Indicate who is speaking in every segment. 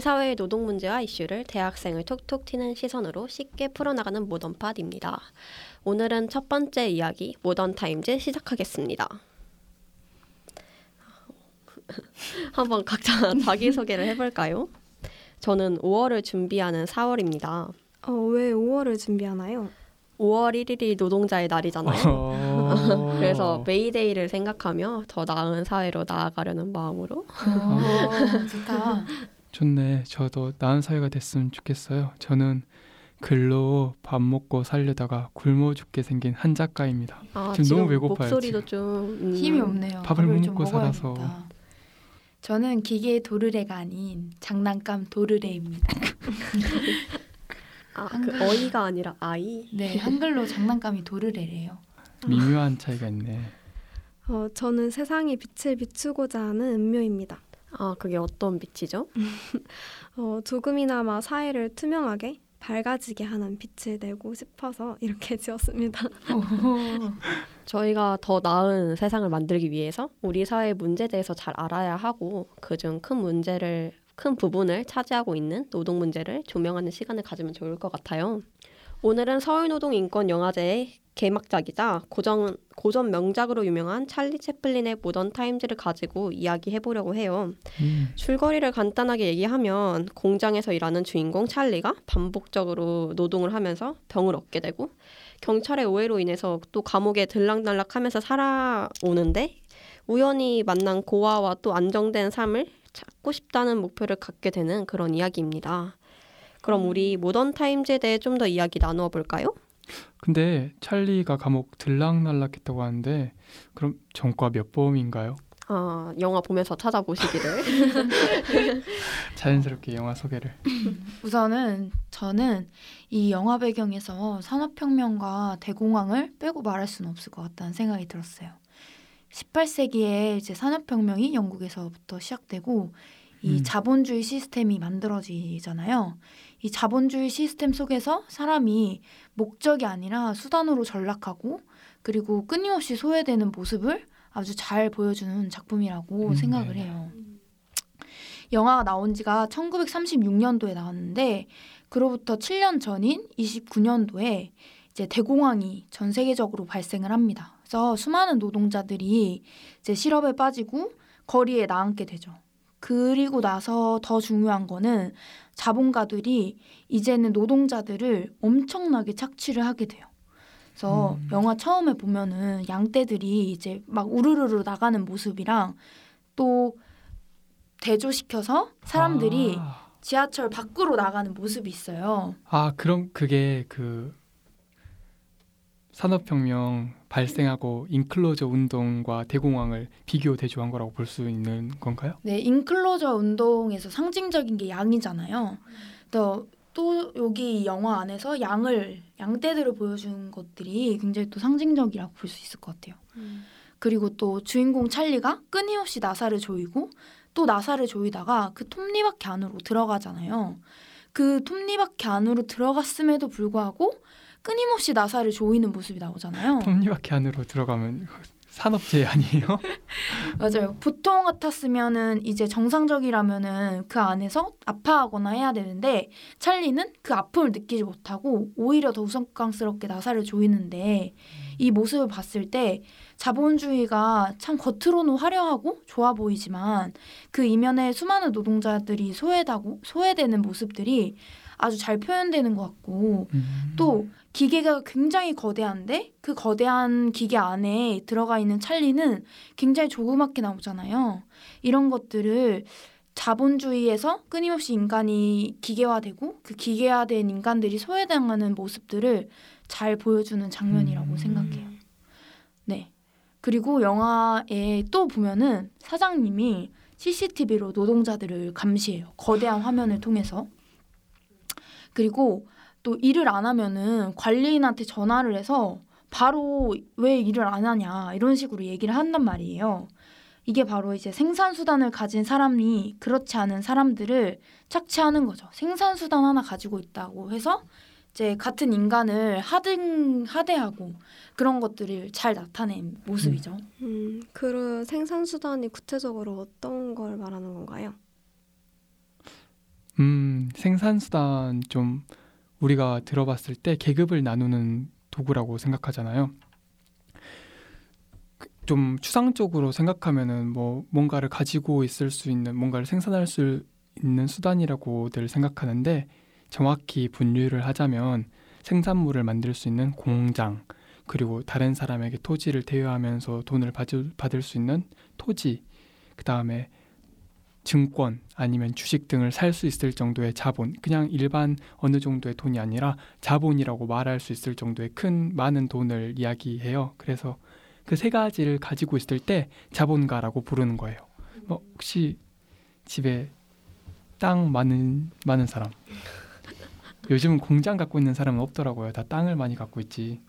Speaker 1: 우리 사회의 노동 문제와 이슈를 대학생을 톡톡 튀는 시선으로 쉽게 풀어나가는 모던팟입니다. 오늘은 첫 번째 이야기 모던 타임즈 시작하겠습니다. 한번 각자 자기 소개를 해볼까요? 저는 5월을 준비하는 4월입니다.
Speaker 2: 어, 왜 5월을 준비하나요?
Speaker 1: 5월 1일이 노동자의 날이잖아요.
Speaker 3: 어.
Speaker 1: 그래서 메이데이를 생각하며 더 나은 사회로 나아가려는 마음으로
Speaker 4: 오, 좋다.
Speaker 3: 좋네. 저도 나은 사회가 됐으면 좋겠어요. 저는 글로 밥 먹고 살려다가 굶어 죽게 생긴 한 작가입니다.
Speaker 1: 아,
Speaker 3: 지금 너무 배고파요,
Speaker 1: 목소리도 좀 음,
Speaker 4: 힘이 없네요.
Speaker 3: 밥을
Speaker 4: 못좀
Speaker 3: 먹고 살아서.
Speaker 4: 저는 기계 도르래가 아닌 장난감 도르래입니다.
Speaker 1: 아, 그 어이가 아니라 아이.
Speaker 4: 네, 한글로 장난감이 도르래래요.
Speaker 3: 미묘한 차이가 있네.
Speaker 2: 어, 저는 세상에 빛을 비추고자 하는 은묘입니다.
Speaker 1: 아, 그게 어떤 빛이죠?
Speaker 2: 어, 조금이나마 사회를 투명하게 밝아지게 하는 빛을 내고 싶어서 이렇게 지었습니다.
Speaker 1: 저희가 더 나은 세상을 만들기 위해서 우리 사회의 문제에 대해서 잘 알아야 하고 그중 큰 문제를 큰 부분을 차지하고 있는 노동 문제를 조명하는 시간을 가지면 좋을 것 같아요. 오늘은 서울노동 인권 영화제의 개막작이자 고전, 고전 명작으로 유명한 찰리 채플린의 모던 타임즈를 가지고 이야기해 보려고 해요.
Speaker 3: 음,
Speaker 1: 줄거리를 간단하게 얘기하면 공장에서 일하는 주인공 찰리가 반복적으로 노동을 하면서 병을 얻게 되고 경찰의 오해로 인해서 또 감옥에 들락날락하면서 살아오는데 우연히 만난 고아와 또 안정된 삶을 찾고 싶다는 목표를 갖게 되는 그런 이야기입니다. 그럼 우리 모던 타임즈에 대해 좀 더 이야기 나누어 볼까요?
Speaker 3: 근데 찰리가 감옥 들락날락했다고 하는데 그럼 전과 몇 범인가요?
Speaker 1: 아, 영화 보면서 찾아보시기를.
Speaker 3: 자연스럽게 영화 소개를.
Speaker 4: 우선은 저는 이 영화 배경에서 산업혁명과 대공황을 빼고 말할 수는 없을 것 같다는 생각이 들었어요. 18세기에 이제 산업혁명이 영국에서부터 시작되고 이
Speaker 3: 음.
Speaker 4: 자본주의 시스템이 만들어지잖아요. 이 자본주의 시스템 속에서 사람이 목적이 아니라 수단으로 전락하고 그리고 끊임없이 소외되는 모습을 아주 잘 보여주는 작품이라고
Speaker 3: 음,
Speaker 4: 생각을
Speaker 3: 네.
Speaker 4: 해요. 영화가 나온 지가 1936년도에 나왔는데 그로부터 7년 전인 29년도에 이제 대공황이 전 세계적으로 발생을 합니다. 그래서 수많은 노동자들이 이제 실업에 빠지고 거리에 나앉게 되죠. 그리고 나서 더 중요한 거는 자본가들이 이제는 노동자들을 엄청나게 착취를 하게 돼요. 그래서
Speaker 3: 음.
Speaker 4: 영화 처음에 보면은 양떼들이 이제 막 우르르르 나가는 모습이랑 또 대조시켜서 사람들이
Speaker 3: 아,
Speaker 4: 지하철 밖으로 나가는 모습이 있어요.
Speaker 3: 아 그럼 그게 그 산업혁명 발생하고 인클로저 운동과 대공황을 비교 대조한 거라고 볼 수 있는 건가요?
Speaker 4: 네, 인클로저 운동에서 상징적인 게 양이잖아요. 또, 또 여기 이 영화 안에서 양을 양떼들을 보여준 것들이 굉장히 또 상징적이라고 볼 수 있을 것 같아요. 그리고 또 주인공 찰리가 끊임없이 나사를 조이고 또 나사를 조이다가 그 톱니바퀴 안으로 들어가잖아요. 그 톱니바퀴 안으로 들어갔음에도 불구하고 끊임없이 나사를 조이는 모습이 나오잖아요.
Speaker 3: 톱니바퀴 안으로 들어가면 산업재해 아니에요?
Speaker 4: 맞아요. 보통 같았으면은 이제 정상적이라면은 그 안에서 아파하거나 해야 되는데 찰리는 그 아픔을 느끼지 못하고 오히려 더 우스꽝스럽게 나사를 조이는데 이 모습을 봤을 때 자본주의가 참 겉으로는 화려하고 좋아 보이지만 그 이면에 수많은 노동자들이 소외다고 소외되는 모습들이 아주 잘 표현되는 것 같고
Speaker 3: 음.
Speaker 4: 또 기계가 굉장히 거대한데 그 거대한 기계 안에 들어가 있는 찰리는 굉장히 조그맣게 나오잖아요. 이런 것들을 자본주의에서 끊임없이 인간이 기계화되고 그 기계화된 인간들이 소외당하는 모습들을 잘 보여주는 장면이라고
Speaker 3: 음.
Speaker 4: 생각해요. 네. 그리고 영화에 또 보면은 사장님이 CCTV로 노동자들을 감시해요. 거대한 화면을 통해서. 그리고 또 일을 안 하면은 관리인한테 전화를 해서 바로 왜 일을 안 하냐 이런 식으로 얘기를 한단 말이에요. 이게 바로 이제 생산 수단을 가진 사람이 그렇지 않은 사람들을 착취하는 거죠. 생산 수단 하나 가지고 있다고 해서 이제 같은 인간을 하등 하대하고 그런 것들을 잘 나타낸 모습이죠.
Speaker 2: 음, 그 생산 수단이 구체적으로 어떤 걸 말하는 건가요?
Speaker 3: 음, 생산수단 좀 우리가 들어봤을 때 계급을 나누는 도구라고 생각하잖아요. 그- 좀 추상적으로 생각하면은 뭐 뭔가를 가지고 있을 수 있는 뭔가를 생산할 수 있는 수단이라고들 생각하는데 정확히 분류를 하자면 생산물을 만들 수 있는 공장 그리고 다른 사람에게 토지를 대여하면서 돈을 받을, 받을 수 있는 토지 그 다음에 증권 아니면 주식 등을 살 수 있을 정도의 자본 그냥 일반 어느 정도의 돈이 아니라 자본이라고 말할 수 있을 정도의 큰 많은 돈을 이야기해요. 그래서 그 세 가지를 가지고 있을 때 자본가라고 부르는 거예요. 뭐 혹시 집에 땅 많은 많은 사람 요즘은 공장 갖고 있는 사람은 없더라고요. 다 땅을 많이 갖고 있지.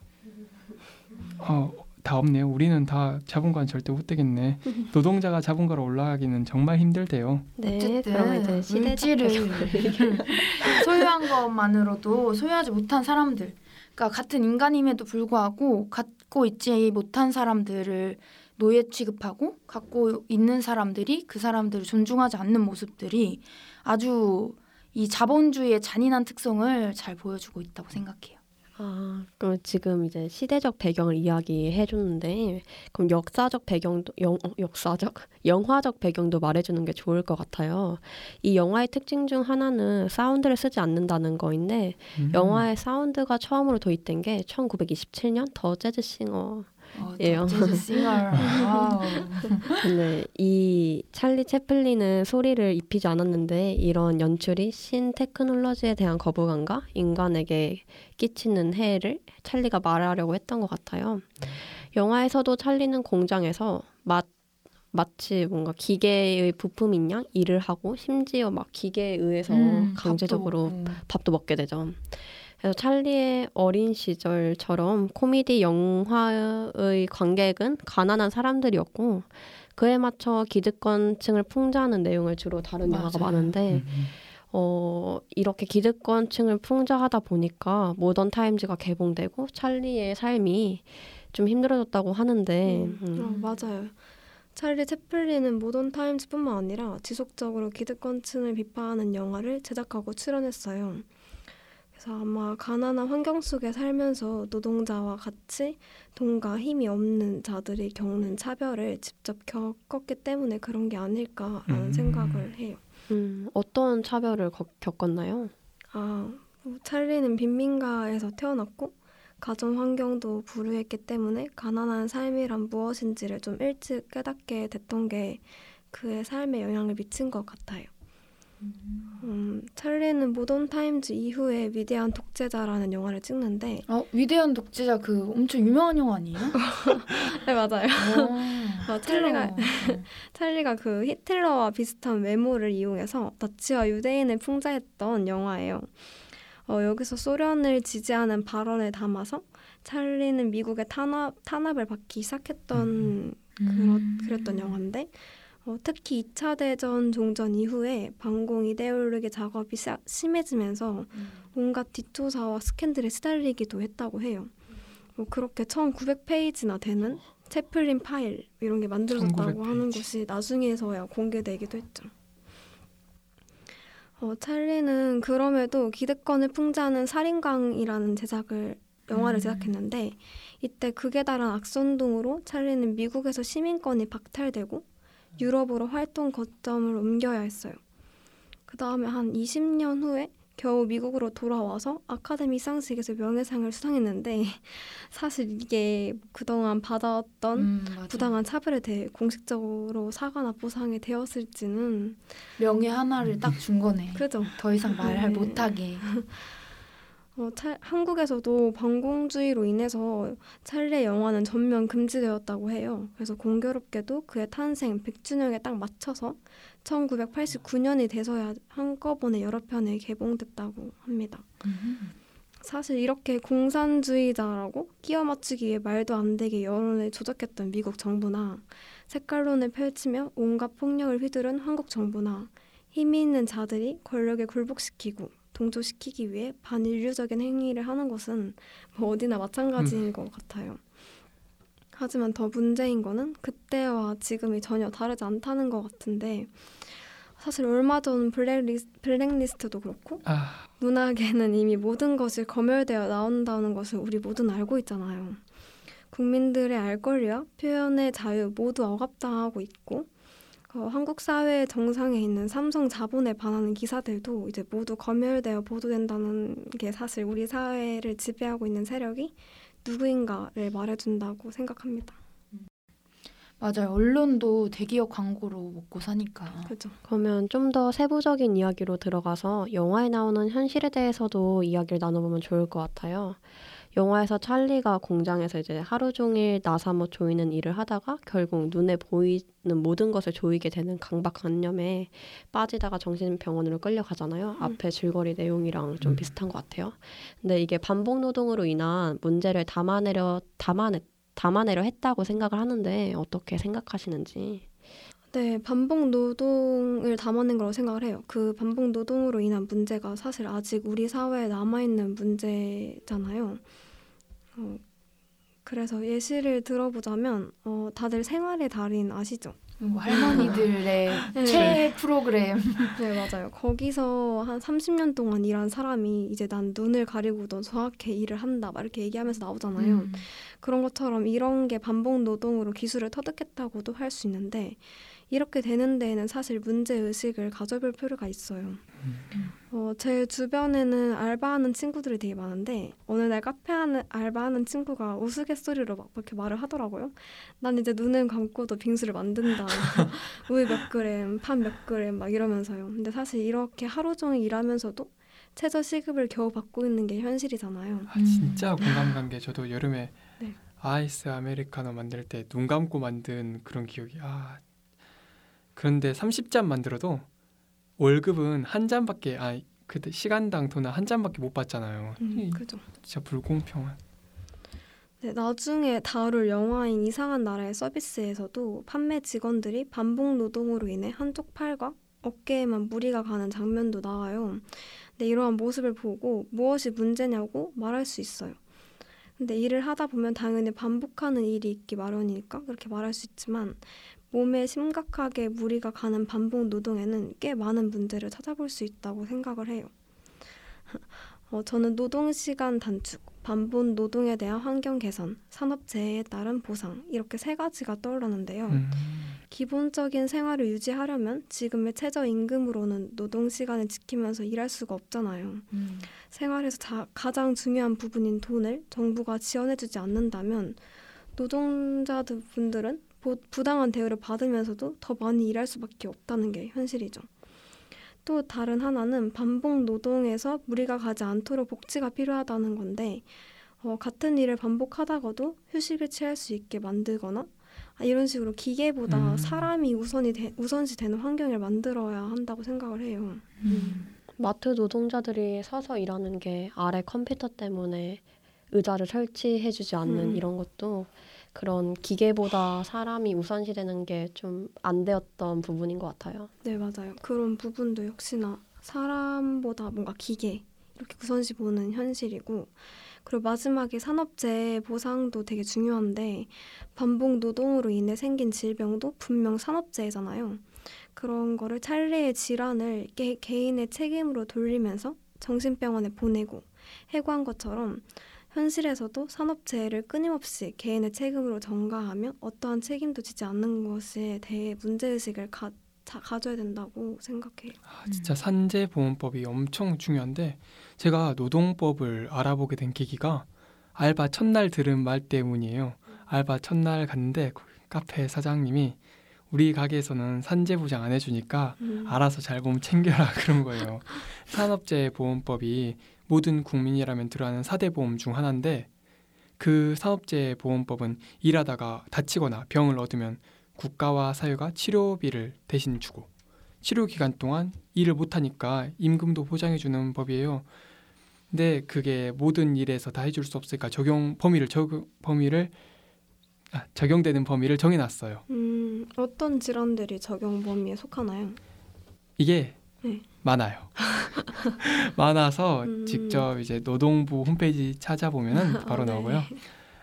Speaker 3: 어, 다 없네요. 우리는 다 자본가는 절대 못 되겠네. 노동자가 자본가로 올라가기는 정말 힘들대요.
Speaker 1: 네,
Speaker 4: 어쨌든
Speaker 1: 그럼 이제 시대적
Speaker 4: 물질을 소유한 것만으로도 소유하지 못한 사람들, 그러니까 같은 인간임에도 불구하고 갖고 있지 못한 사람들을 노예 취급하고 갖고 있는 사람들이 그 사람들을 존중하지 않는 모습들이 아주 이 자본주의의 잔인한 특성을 잘 보여주고 있다고 생각해요.
Speaker 1: 아, 그럼 지금 이제 시대적 배경을 이야기해 줬는데 그럼 역사적 배경도 영, 어, 역사적 영화적 배경도 말해 주는 게 좋을 것 같아요. 이 영화의 특징 중 하나는 사운드를 쓰지 않는다는 거인데
Speaker 3: 음.
Speaker 1: 영화의 사운드가 처음으로 도입된 게 1927년 더 재즈 싱어
Speaker 4: 어,
Speaker 1: 예요. 근데 이 찰리 채플린은 소리를 입히지 않았는데 이런 연출이 신 테크놀로지에 대한 거부감과 인간에게 끼치는 해를 찰리가 말하려고 했던 것 같아요. 영화에서도 찰리는 공장에서 마, 마치 뭔가 기계의 부품인 양 일을 하고 심지어 막 기계에 의해서
Speaker 4: 음,
Speaker 1: 강제적으로
Speaker 4: 밥도 먹고.
Speaker 1: 밥도 먹게 되죠. 그래서 찰리의 어린 시절처럼 코미디 영화의 관객은 가난한 사람들이었고 그에 맞춰 기득권층을 풍자하는 내용을 주로 다룬 영화가
Speaker 4: 맞아요.
Speaker 1: 많은데
Speaker 3: 음.
Speaker 1: 어, 이렇게 기득권층을 풍자하다 보니까 모던 타임즈가 개봉되고 찰리의 삶이 좀 힘들어졌다고 하는데
Speaker 2: 음,
Speaker 1: 음.
Speaker 2: 어, 맞아요. 찰리 채플린은 모던 타임즈뿐만 아니라 지속적으로 기득권층을 비판하는 영화를 제작하고 출연했어요. 그래서 아마 가난한 환경 속에 살면서 노동자와 같이 돈과 힘이 없는 자들이 겪는 차별을 직접 겪었기 때문에 그런 게 아닐까라는
Speaker 3: 음.
Speaker 2: 생각을 해요.
Speaker 1: 음, 어떤 차별을 거- 겪었나요?
Speaker 2: 아, 뭐 찰리는 빈민가에서 태어났고 가정 환경도 불우했기 때문에 가난한 삶이란 무엇인지를 좀 일찍 깨닫게 됐던 게 그의 삶에 영향을 미친 것 같아요. 음, 찰리는 모던 타임즈 이후에 위대한 독재자라는 영화를 찍는데
Speaker 4: 어, 위대한 독재자 그 엄청 유명한 영화 아니에요?
Speaker 2: 네 맞아요.
Speaker 4: 어,
Speaker 2: 어, 찰리가
Speaker 4: 찰리가
Speaker 2: 그 히틀러와 비슷한 외모를 이용해서 나치와 유대인을 풍자했던 영화예요. 어, 여기서 소련을 지지하는 발언을 담아서 찰리는 미국의 탄압, 탄압을 받기 시작했던 그렇, 그랬던 영화인데 어, 특히 2차 대전 종전 이후에 반공 이데올로기 작업이 시, 심해지면서 온갖 뒷조사와 스캔들에 시달리기도 했다고 해요. 뭐 그렇게 1900페이지나 되는 채플린 파일 이런 게 만들어졌다고
Speaker 3: 1900
Speaker 2: 하는
Speaker 3: 페이지.
Speaker 2: 것이 나중에서야 공개되기도 했죠. 어, 찰리는 그럼에도 기득권을 풍자하는 살인광이라는 제작을 영화를
Speaker 4: 음.
Speaker 2: 제작했는데 이때 극에 달한 악선동으로 찰리는 미국에서 시민권이 박탈되고 유럽으로 활동 거점을 옮겨야 했어요. 그 다음에 한 20년 후에 겨우 미국으로 돌아와서 아카데미 시상식에서 명예상을 수상했는데 사실 이게 그동안 받아왔던
Speaker 4: 음.
Speaker 2: 부당한 차별에 대해 공식적으로 사과나 보상이 되었을지는
Speaker 4: 명예 하나를 딱 준 거네.
Speaker 2: 그죠.
Speaker 4: 더 이상 말할
Speaker 2: 네.
Speaker 4: 못하게.
Speaker 2: 어, 찰- 한국에서도 반공주의로 인해서 찰리의 영화는 전면 금지되었다고 해요. 그래서 공교롭게도 그의 탄생 100주년에 딱 맞춰서 1989년이 돼서야 한꺼번에 여러 편이 개봉됐다고 합니다. 사실 이렇게 공산주의자라고 끼워 맞추기 위해 말도 안 되게 여론을 조작했던 미국 정부나 색깔론을 펼치며 온갖 폭력을 휘두른 한국 정부나 힘이 있는 자들이 권력에 굴복시키고 동조시키기 위해 반인류적인 행위를 하는 것은 뭐 어디나 마찬가지인 것 같아요. 하지만 더 문제인 거는 그때와 지금이 전혀 다르지 않다는 것 같은데 사실 얼마 전 블랙리스, 블랙리스트도 그렇고
Speaker 3: 아,
Speaker 2: 문학에는 이미 모든 것이 검열되어 나온다는 것을 우리 모두는 알고 있잖아요. 국민들의 알 권리와 표현의 자유 모두 억압당하고 있고 어, 한국 사회의 정상에 있는 삼성 자본에 반하는 기사들도 이제 모두 검열되어 보도된다는 게 사실 우리 사회를 지배하고 있는 세력이 누구인가를 말해준다고 생각합니다.
Speaker 4: 맞아요. 언론도 대기업 광고로 먹고 사니까.
Speaker 2: 그렇죠.
Speaker 1: 그러면 좀 더 세부적인 이야기로 들어가서 영화에 나오는 현실에 대해서도 이야기를 나눠보면 좋을 것 같아요. 영화에서 찰리가 공장에서 이제 하루 종일 나사못 조이는 일을 하다가 결국 눈에 보이는 모든 것을 조이게 되는 강박관념에 빠지다가 정신병원으로 끌려가잖아요. 앞에 줄거리 내용이랑 좀
Speaker 3: 음.
Speaker 1: 비슷한 것 같아요. 근데 이게 반복 노동으로 인한 문제를 담아내려 담아내 담아내려 했다고 생각을 하는데 어떻게 생각하시는지.
Speaker 2: 네, 반복 노동을 담아낸 거라고 생각을 해요. 그 반복 노동으로 인한 문제가 사실 아직 우리 사회에 남아있는 문제잖아요. 어, 그래서 예시를 들어보자면 어, 다들 생활의 달인 아시죠?
Speaker 4: 뭐 할머니들의
Speaker 2: 네.
Speaker 4: 최애 프로그램.
Speaker 2: 네, 맞아요. 거기서 한 30년 동안 일한 사람이 이제 난 눈을 가리고도 정확히 일을 한다 막 이렇게 얘기하면서 나오잖아요.
Speaker 4: 음.
Speaker 2: 그런 것처럼 이런 게 반복 노동으로 기술을 터득했다고도 할 수 있는데 이렇게 되는 데에는 사실 문제 의식을 가져볼 필요가 있어요. 어, 제 주변에는 알바하는 친구들이 되게 많은데 어느 날 카페 하는 알바하는 친구가 우스갯소리로 막 그렇게 말을 하더라고요. 난 이제 눈을 감고도 빙수를 만든다. 우유 몇 그램, 판 몇 그램 막 이러면서요. 근데 사실 이렇게 하루 종일 일하면서도 최저 시급을 겨우 받고 있는 게 현실이잖아요.
Speaker 3: 아, 진짜 공감 간게 저도 여름에
Speaker 2: 네.
Speaker 3: 아이스 아메리카노 만들 때 눈 감고 만든 그런 기억이 아 그런데 30잔 만들어도 월급은 한 잔밖에 아 그때 시간당 돈은 한 잔밖에 못 받잖아요.
Speaker 2: 음,
Speaker 3: 이
Speaker 2: 그죠.
Speaker 3: 진짜 불공평한.
Speaker 2: 네, 나중에 다룰 영화인 이상한 나라의 서비스에서도 판매 직원들이 반복 노동으로 인해 한쪽 팔과 어깨에만 무리가 가는 장면도 나와요. 근데 이러한 모습을 보고 무엇이 문제냐고 말할 수 있어요. 근데 일을 하다 보면 당연히 반복하는 일이 있기 마련이니까 그렇게 말할 수 있지만 몸에 심각하게 무리가 가는 반복 노동에는 꽤 많은 문제를 찾아볼 수 있다고 생각을 해요. 어, 저는 노동시간 단축, 반복 노동에 대한 환경 개선, 산업재해에 따른 보상 이렇게 세 가지가 떠오르는데요.
Speaker 3: 음.
Speaker 2: 기본적인 생활을 유지하려면 지금의 최저임금으로는 노동시간을 지키면서 일할 수가 없잖아요.
Speaker 4: 음.
Speaker 2: 생활에서 자, 가장 중요한 부분인 돈을 정부가 지원해주지 않는다면 노동자들 분들은 보- 부당한 대우를 받으면서도 더 많이 일할 수밖에 없다는 게 현실이죠. 또 다른 하나는 반복 노동에서 무리가 가지 않도록 복지가 필요하다는 건데 어, 같은 일을 반복하다가도 휴식을 취할 수 있게 만들거나 아, 이런 식으로 기계보다
Speaker 3: 음.
Speaker 2: 사람이 우선이 되, 우선시 되는 환경을 만들어야 한다고 생각을 해요.
Speaker 4: 음.
Speaker 1: 마트 노동자들이 서서 일하는 게 아래 컴퓨터 때문에 의자를 설치해주지 않는
Speaker 2: 음.
Speaker 1: 이런 것도 그런 기계보다 사람이 우선시되는 게 좀 안 되었던 부분인 것 같아요.
Speaker 2: 네, 맞아요. 그런 부분도 역시나 사람보다 뭔가 기계 이렇게 우선시 보는 현실이고 그리고 마지막에 산업재해 보상도 되게 중요한데 반복 노동으로 인해 생긴 질병도 분명 산업재해잖아요. 그런 거를 찰리의 질환을 개, 개인의 책임으로 돌리면서 정신병원에 보내고 해고한 것처럼 현실에서도 산업재해를 끊임없이 개인의 책임으로 전가하며 어떠한 책임도 지지 않는 것에 대해 문제의식을 가, 자, 가져야 된다고 생각해요.
Speaker 3: 아, 진짜 산재보험법이 엄청 중요한데 제가 노동법을 알아보게 된 계기가 알바 첫날 들은 말 때문이에요. 알바 첫날 갔는데 그 카페 사장님이 우리 가게에서는 산재 보장 안 해주니까
Speaker 2: 음.
Speaker 3: 알아서 잘 보험 챙겨라 그런 거예요. 산업재해보험법이 모든 국민이라면 들어가는 4대 보험 중 하나인데 그 산업재해 보험법은 일하다가 다치거나 병을 얻으면 국가와 사회가 치료비를 대신 주고 치료 기간 동안 일을 못하니까 임금도 보장해주는 법이에요. 근데 그게 모든 일에서 다 해줄 수 없으니까 적용 범위를 적용 범위를 아, 적용되는 범위를 정해놨어요.
Speaker 2: 음, 어떤 질환들이 적용 범위에 속하나요?
Speaker 3: 이게
Speaker 2: 네.
Speaker 3: 많아요. 많아서
Speaker 2: 음.
Speaker 3: 직접 이제 노동부 홈페이지 찾아보면은 바로
Speaker 2: 아, 네.
Speaker 3: 나오고요.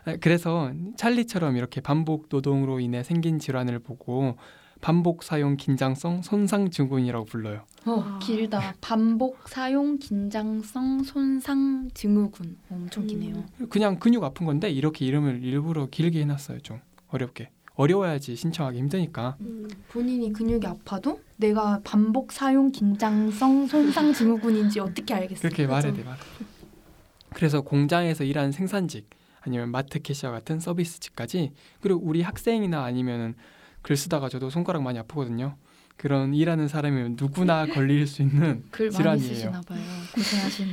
Speaker 3: 아, 그래서 찰리처럼 이렇게 반복 노동으로 인해 생긴 질환을 보고 반복 사용 긴장성 손상 증후군이라고 불러요.
Speaker 4: 어,
Speaker 2: 아.
Speaker 4: 길다. 반복 사용 긴장성 손상 증후군. 어, 엄청 기네요.
Speaker 2: 음.
Speaker 3: 그냥 근육 아픈 건데 이렇게 이름을 일부러 길게 해놨어요. 좀 어렵게. 어려워야지 신청하기 힘드니까.
Speaker 2: 음.
Speaker 4: 본인이 근육이 아파도 내가 반복 사용 긴장성 손상 증후군인지 어떻게 알겠어요?
Speaker 3: 그렇게. 말해야 돼. 말해. 그래서 공장에서 일하는 생산직 아니면 마트 캐시어 같은 서비스직까지 그리고 우리 학생이나 아니면은 글 쓰다가 저도 손가락 많이 아프거든요. 그런 일하는 사람이면 누구나 걸릴 수 있는
Speaker 4: 글 많이
Speaker 3: 질환이에요.
Speaker 4: 쓰시나 봐요. 고생하시네.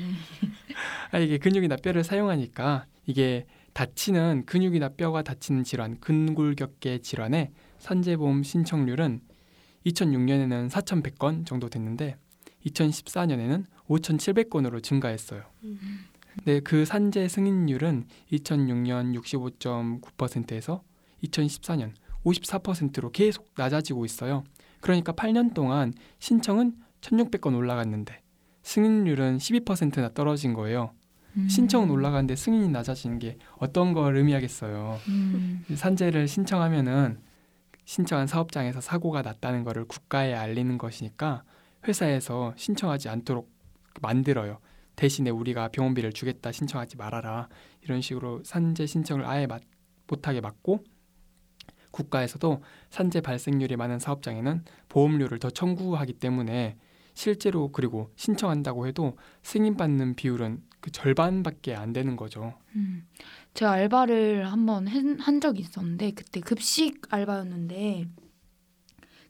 Speaker 3: 아, 이게 근육이나 뼈를 사용하니까 이게 다치는 근육이나 뼈가 다치는 질환, 근골격계 질환의 산재보험 신청률은 2006년에는 4,100건 정도 됐는데 2014년에는 5,700건으로 증가했어요.
Speaker 2: 음.
Speaker 3: 근데 그 산재 승인율은 2006년 65.9%에서 2014년 54%로 계속 낮아지고 있어요. 그러니까 8년 동안 신청은 1,600건 올라갔는데 승인율은 12%나 떨어진 거예요.
Speaker 4: 음.
Speaker 3: 신청은 올라가는데 승인이 낮아지는 게 어떤 걸 의미하겠어요.
Speaker 4: 음.
Speaker 3: 산재를 신청하면은 신청한 사업장에서 사고가 났다는 것을 국가에 알리는 것이니까 회사에서 신청하지 않도록 만들어요. 대신에 우리가 병원비를 주겠다 신청하지 말아라 이런 식으로 산재 신청을 아예 막- 못하게 막고 국가에서도 산재 발생률이 많은 사업장에는 보험료를 더 청구하기 때문에 실제로 그리고 신청한다고 해도 승인받는 비율은 그 절반밖에 안 되는 거죠.
Speaker 4: 음. 제가 알바를 한번 한, 한 적이 있었는데 그때 급식 알바였는데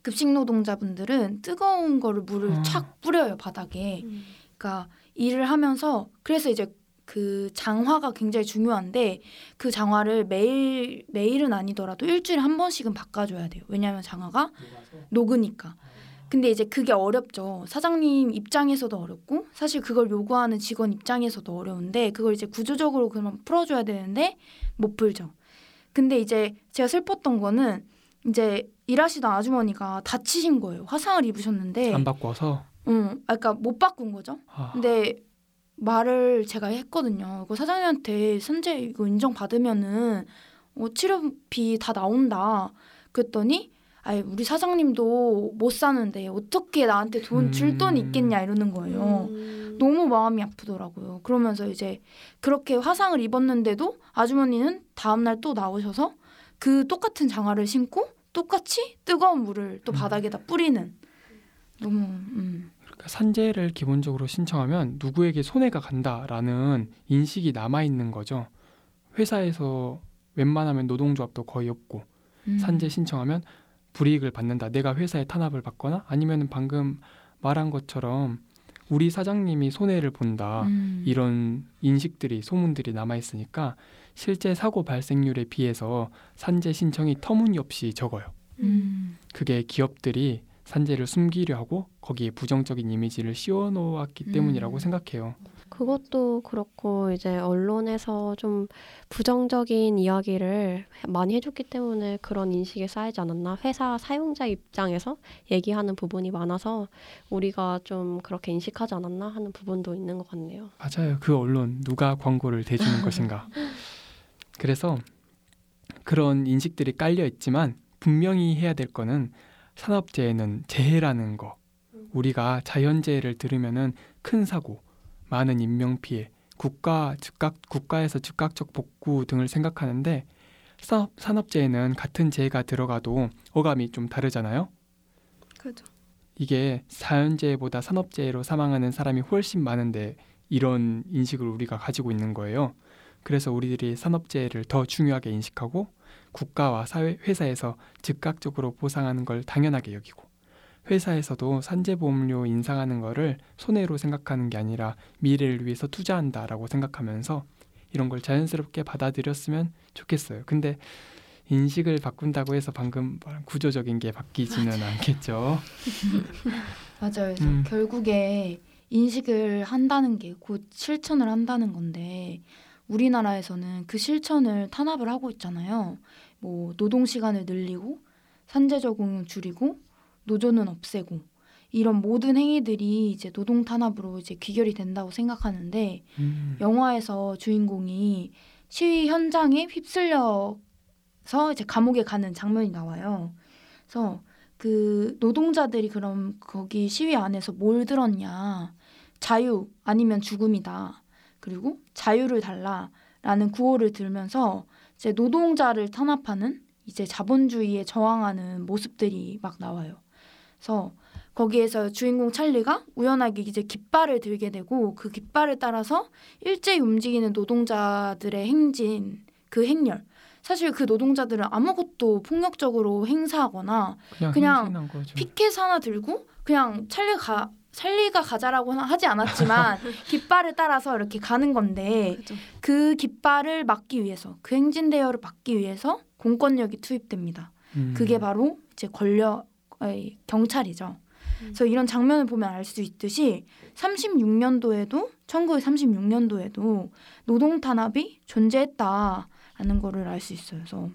Speaker 4: 급식 노동자분들은 뜨거운 거를 물을
Speaker 3: 아.
Speaker 4: 착 뿌려요 바닥에.
Speaker 2: 음.
Speaker 4: 그러니까 일을 하면서 그래서 이제 그 장화가 굉장히 중요한데 그 장화를 매일 매일은 아니더라도 일주일에 한 번씩은 바꿔줘야 돼요. 왜냐하면 장화가 녹으니까. 근데 이제 그게 어렵죠. 사장님 입장에서도 어렵고 사실 그걸 요구하는 직원 입장에서도 어려운데 그걸 이제 구조적으로 그만 풀어줘야 되는데 못 풀죠. 근데 이제 제가 슬펐던 거는 이제 일하시던 아주머니가 다치신 거예요. 화상을 입으셨는데,
Speaker 3: 안 바꿔서
Speaker 4: 응, 아, 그러니까 못 바꾼 거죠.
Speaker 3: 아,
Speaker 4: 근데 말을 제가 했거든요. 이거 사장님한테 선제 이거 인정 받으면은 어, 치료비 다 나온다. 그랬더니 아이 우리 사장님도 못 사는데 어떻게 나한테 돈줄
Speaker 3: 음.
Speaker 4: 돈이 있겠냐 이러는 거예요.
Speaker 2: 음.
Speaker 4: 너무 마음이 아프더라고요. 그러면서 이제 그렇게 화상을 입었는데도 아주머니는 다음 날 또 나오셔서 그 똑같은 장화를 신고 똑같이 뜨거운 물을 또
Speaker 3: 음.
Speaker 4: 바닥에다 뿌리는 너무 음.
Speaker 3: 그러니까 산재를 기본적으로 신청하면 누구에게 손해가 간다라는 인식이 남아 있는 거죠. 회사에서 웬만하면 노동조합도 거의 없고
Speaker 4: 음.
Speaker 3: 산재 신청하면 불이익을 받는다. 내가 회사에 탄압을 받거나 아니면 방금 말한 것처럼 우리 사장님이 손해를 본다.
Speaker 4: 음.
Speaker 3: 이런 인식들이 소문들이 남아 있으니까 실제 사고 발생률에 비해서 산재 신청이 터무니없이 적어요.
Speaker 4: 음.
Speaker 3: 그게 기업들이 산재를 숨기려 하고 거기에 부정적인 이미지를 씌워놓았기
Speaker 4: 음.
Speaker 3: 때문이라고 생각해요.
Speaker 1: 그것도 그렇고 이제 언론에서 좀 부정적인 이야기를 많이 해줬기 때문에 그런 인식이 쌓이지 않았나 회사 사용자 입장에서 얘기하는 부분이 많아서 우리가 좀 그렇게 인식하지 않았나 하는 부분도 있는 것 같네요.
Speaker 3: 맞아요. 그 언론 누가 광고를 대주는 것인가. 그래서 그런 인식들이 깔려 있지만 분명히 해야 될 거는 산업재해는 재해라는 거. 우리가 자연재해를 들으면은 큰 사고, 많은 인명 피해, 국가 즉각 국가에서 즉각적 복구 등을 생각하는데 산업, 산업재해는 같은 재해가 들어가도 어감이 좀 다르잖아요.
Speaker 2: 그죠.
Speaker 3: 이게 자연재해보다 산업재해로 사망하는 사람이 훨씬 많은데 이런 인식을 우리가 가지고 있는 거예요. 그래서 우리들이 산업재해를 더 중요하게 인식하고 국가와 사회, 회사에서 즉각적으로 보상하는 걸 당연하게 여기고 회사에서도 산재보험료 인상하는 거를 손해로 생각하는 게 아니라 미래를 위해서 투자한다라고 생각하면서 이런 걸 자연스럽게 받아들였으면 좋겠어요. 근데 인식을 바꾼다고 해서 방금 구조적인 게 바뀌지는 않겠죠.
Speaker 4: 맞아요.
Speaker 3: 음.
Speaker 4: 결국에 인식을 한다는 게 곧 실천을 한다는 건데 우리나라에서는 그 실천을 탄압을 하고 있잖아요. 뭐 노동 시간을 늘리고 산재 적응을 줄이고 노조는 없애고 이런 모든 행위들이 이제 노동 탄압으로 이제 귀결이 된다고 생각하는데
Speaker 3: 음.
Speaker 4: 영화에서 주인공이 시위 현장에 휩쓸려서 이제 감옥에 가는 장면이 나와요. 그래서 그 노동자들이 그럼 거기 시위 안에서 뭘 들었냐? 자유 아니면 죽음이다. 그리고 자유를 달라라는 구호를 들면서 이제 노동자를 탄압하는 이제 자본주의에 저항하는 모습들이 막 나와요. 그래서 거기에서 주인공 찰리가 우연하게 이제 깃발을 들게 되고 그 깃발을 따라서 일제히 움직이는 노동자들의 행진 그 행렬 사실 그 노동자들은 아무것도 폭력적으로 행사하거나
Speaker 3: 그냥,
Speaker 4: 그냥. 피켓 하나 들고 그냥 찰리가 찰리가 가자라고 하지 않았지만 깃발을 따라서 이렇게 가는 건데
Speaker 2: 그죠.
Speaker 4: 그 깃발을 막기 위해서 그 행진 대여를 막기 위해서 공권력이 투입됩니다.
Speaker 3: 음.
Speaker 4: 그게 바로 이제 권력 경찰이죠. 그래서 이런 장면을 보면 알 수 있듯이 36년도에도 1936년도에도 노동 탄압이 존재했다라는 거를 알 수 있어요. 그래서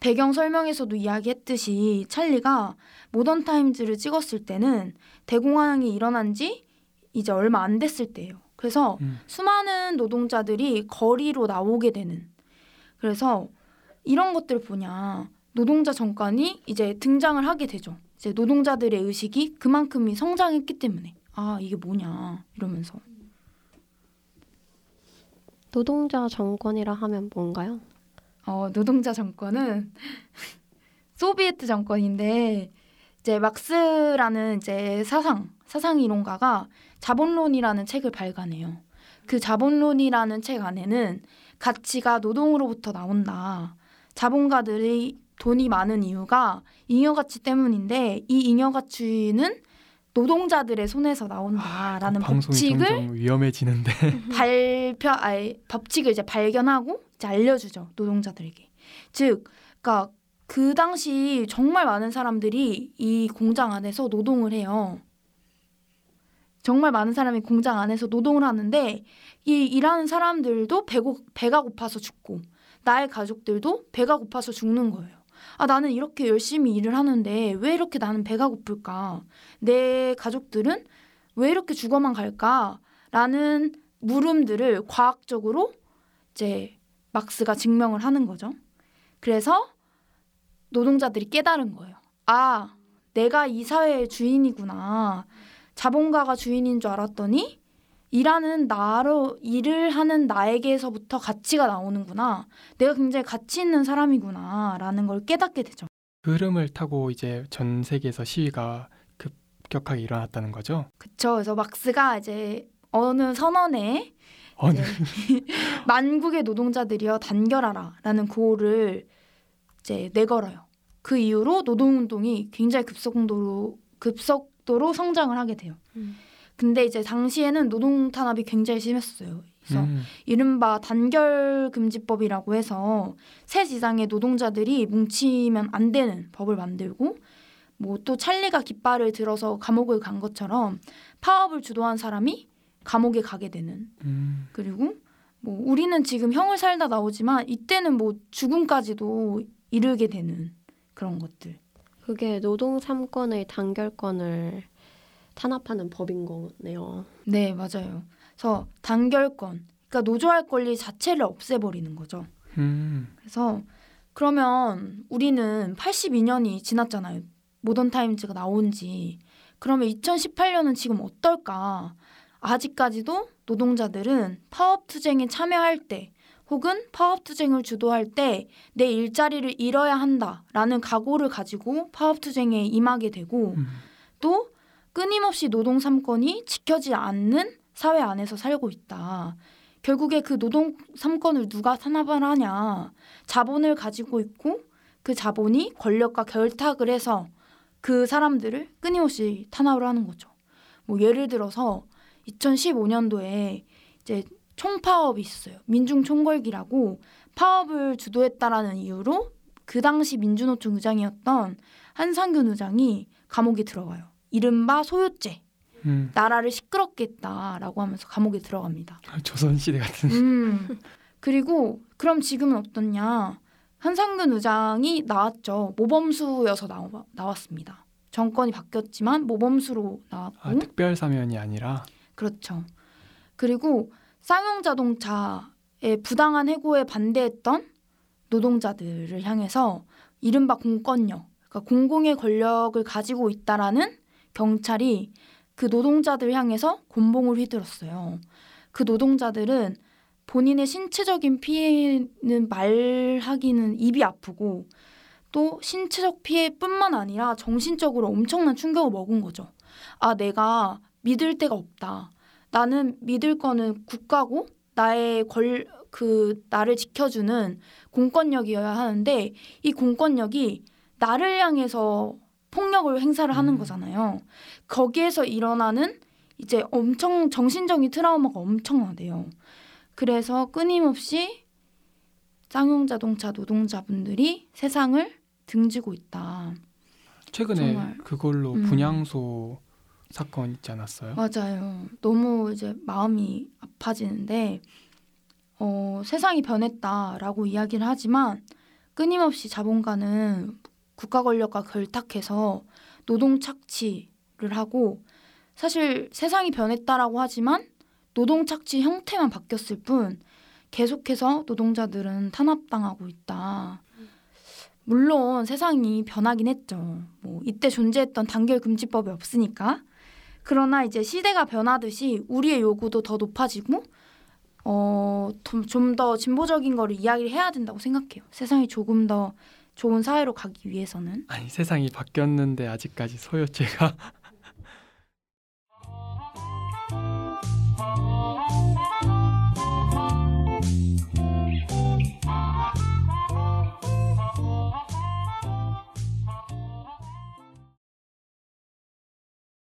Speaker 4: 배경 설명에서도 이야기했듯이 찰리가 모던 타임즈를 찍었을 때는 대공황이 일어난 지 이제 얼마 안 됐을 때예요. 그래서
Speaker 3: 음.
Speaker 4: 수많은 노동자들이 거리로 나오게 되는 그래서 이런 것들 보냐 노동자 정권이 이제 등장을 하게 되죠. 이제 노동자들의 의식이 그만큼이 성장했기 때문에 아 이게 뭐냐 이러면서
Speaker 1: 노동자 정권이라 하면 뭔가요?
Speaker 4: 어, 노동자 정권은 소비에트 정권인데 이제 막스라는 이제 사상 사상 이론가가 자본론이라는 책을 발간해요. 그 자본론이라는 책 안에는 가치가 노동으로부터 나온다. 자본가들이 돈이 많은 이유가 잉여 가치 때문인데 이 잉여 가치는 노동자들의 손에서 나온다라는
Speaker 3: 그 방송이
Speaker 4: 법칙을
Speaker 3: 위험해지는데.
Speaker 4: 발표 아니 법칙을 이제 발견하고 이제 알려주죠 노동자들에게. 즉 그러니까 그 당시 정말 많은 사람들이 이 공장 안에서 노동을 해요. 정말 많은 사람이 공장 안에서 노동을 하는데 이 일하는 사람들도 배고, 배가 고파서 죽고 나의 가족들도 배가 고파서 죽는 거예요 아 나는 이렇게 열심히 일을 하는데 왜 이렇게 나는 배가 고플까 내 가족들은 왜 이렇게 죽어만 갈까 라는 물음들을 과학적으로 이제 막스가 증명을 하는 거죠. 그래서 노동자들이 깨달은 거예요. 아, 내가 이 사회의 주인이구나. 자본가가 주인인 줄 알았더니 일하는 나로 일을 하는 나에게서부터 가치가 나오는구나. 내가 굉장히 가치 있는 사람이구나라는 걸 깨닫게 되죠.
Speaker 3: 그 흐름을 타고 이제 전 세계에서 시위가 급격하게 일어났다는 거죠.
Speaker 4: 그쵸. 그래서 막스가 이제 어느 선언에
Speaker 3: 어느
Speaker 4: 네. 만국의 노동자들이여 단결하라라는 구호를 이제 내걸어요. 그 이후로 노동운동이 굉장히 급속도로 급속도로 성장을 하게 돼요.
Speaker 2: 음.
Speaker 4: 근데 이제 당시에는 노동 탄압이 굉장히 심했어요. 그래서
Speaker 3: 음,
Speaker 4: 이른바 단결 금지법이라고 해서 셋 이상의 노동자들이 뭉치면 안 되는 법을 만들고 뭐 또 찰리가 깃발을 들어서 감옥을 간 것처럼 파업을 주도한 사람이 감옥에 가게 되는
Speaker 3: 음,
Speaker 4: 그리고 뭐 우리는 지금 형을 살다 나오지만 이때는 뭐 죽음까지도 이르게 되는 그런 것들.
Speaker 1: 그게 노동 3권의 단결권을 탄압하는 법인 거네요.
Speaker 4: 네, 맞아요. 그래서 단결권, 그러니까 노조할 권리 자체를 없애버리는 거죠.
Speaker 3: 음,
Speaker 4: 그래서 그러면 우리는 82년이 지났잖아요. 모던 타임즈가 나온 지. 그러면 2018년은 지금 어떨까? 아직까지도 노동자들은 파업 투쟁에 참여할 때 혹은 파업 투쟁을 주도할 때 내 일자리를 잃어야 한다라는 각오를 가지고 파업 투쟁에 임하게 되고
Speaker 3: 음.
Speaker 4: 또 끊임없이 노동 삼권이 지켜지지 않는 사회 안에서 살고 있다. 결국에 그 노동 삼권을 누가 탄압을 하냐? 자본을 가지고 있고 그 자본이 권력과 결탁을 해서 그 사람들을 끊임없이 탄압을 하는 거죠. 뭐 예를 들어서 2015년도에 이제 총파업이 있었어요. 민중 총궐기라고 파업을 주도했다라는 이유로 그 당시 민주노총 의장이었던 한상균 의장이 감옥에 들어가요. 이른바 소요죄.
Speaker 3: 음.
Speaker 4: 나라를 시끄럽게 했다라고 하면서 감옥에 들어갑니다.
Speaker 3: 조선시대 같은.
Speaker 4: 음. 그리고 그럼 지금은 어떻냐? 한상균 의장이 나왔죠. 모범수여서 나와, 나왔습니다. 정권이 바뀌었지만 모범수로 나왔고
Speaker 3: 아, 특별 사면이 아니라.
Speaker 4: 그렇죠. 그리고 쌍용 자동차의 부당한 해고에 반대했던 노동자들을 향해서 이른바 공권력, 그러니까 공공의 권력을 가지고 있다라는 경찰이 그 노동자들 향해서 곤봉을 휘둘렀어요. 그 노동자들은 본인의 신체적인 피해는 말하기는 입이 아프고 또 신체적 피해뿐만 아니라 정신적으로 엄청난 충격을 먹은 거죠. 아, 내가 믿을 데가 없다. 나는 믿을 거는 국가고 나의 권, 그 나를 지켜주는 공권력이어야 하는데 이 공권력이 나를 향해서 폭력을 행사를 하는
Speaker 3: 음.
Speaker 4: 거잖아요. 거기에서 일어나는 이제 엄청 정신적인 트라우마가 엄청나대요. 그래서 끊임없이 쌍용 자동차 노동자분들이 세상을 등지고 있다.
Speaker 3: 최근에
Speaker 4: 정말.
Speaker 3: 그걸로
Speaker 4: 음.
Speaker 3: 분향소 사건 있지 않았어요?
Speaker 4: 맞아요. 너무 이제 마음이 아파지는데 어, 세상이 변했다라고 이야기를 하지만 끊임없이 자본가는 국가 권력과 결탁해서 노동 착취를 하고 사실 세상이 변했다라고 하지만 노동 착취 형태만 바뀌었을 뿐 계속해서 노동자들은 탄압당하고 있다. 물론 세상이 변하긴 했죠. 뭐 이때 존재했던 단결 금지법이 없으니까. 그러나 이제 시대가 변하듯이 우리의 요구도 더 높아지고 어, 좀더 진보적인 거를 이야기를 해야 된다고 생각해요. 세상이 조금 더 좋은 사회로 가기 위해서는.
Speaker 3: 아니 세상이 바뀌었는데 아직까지 소요죄가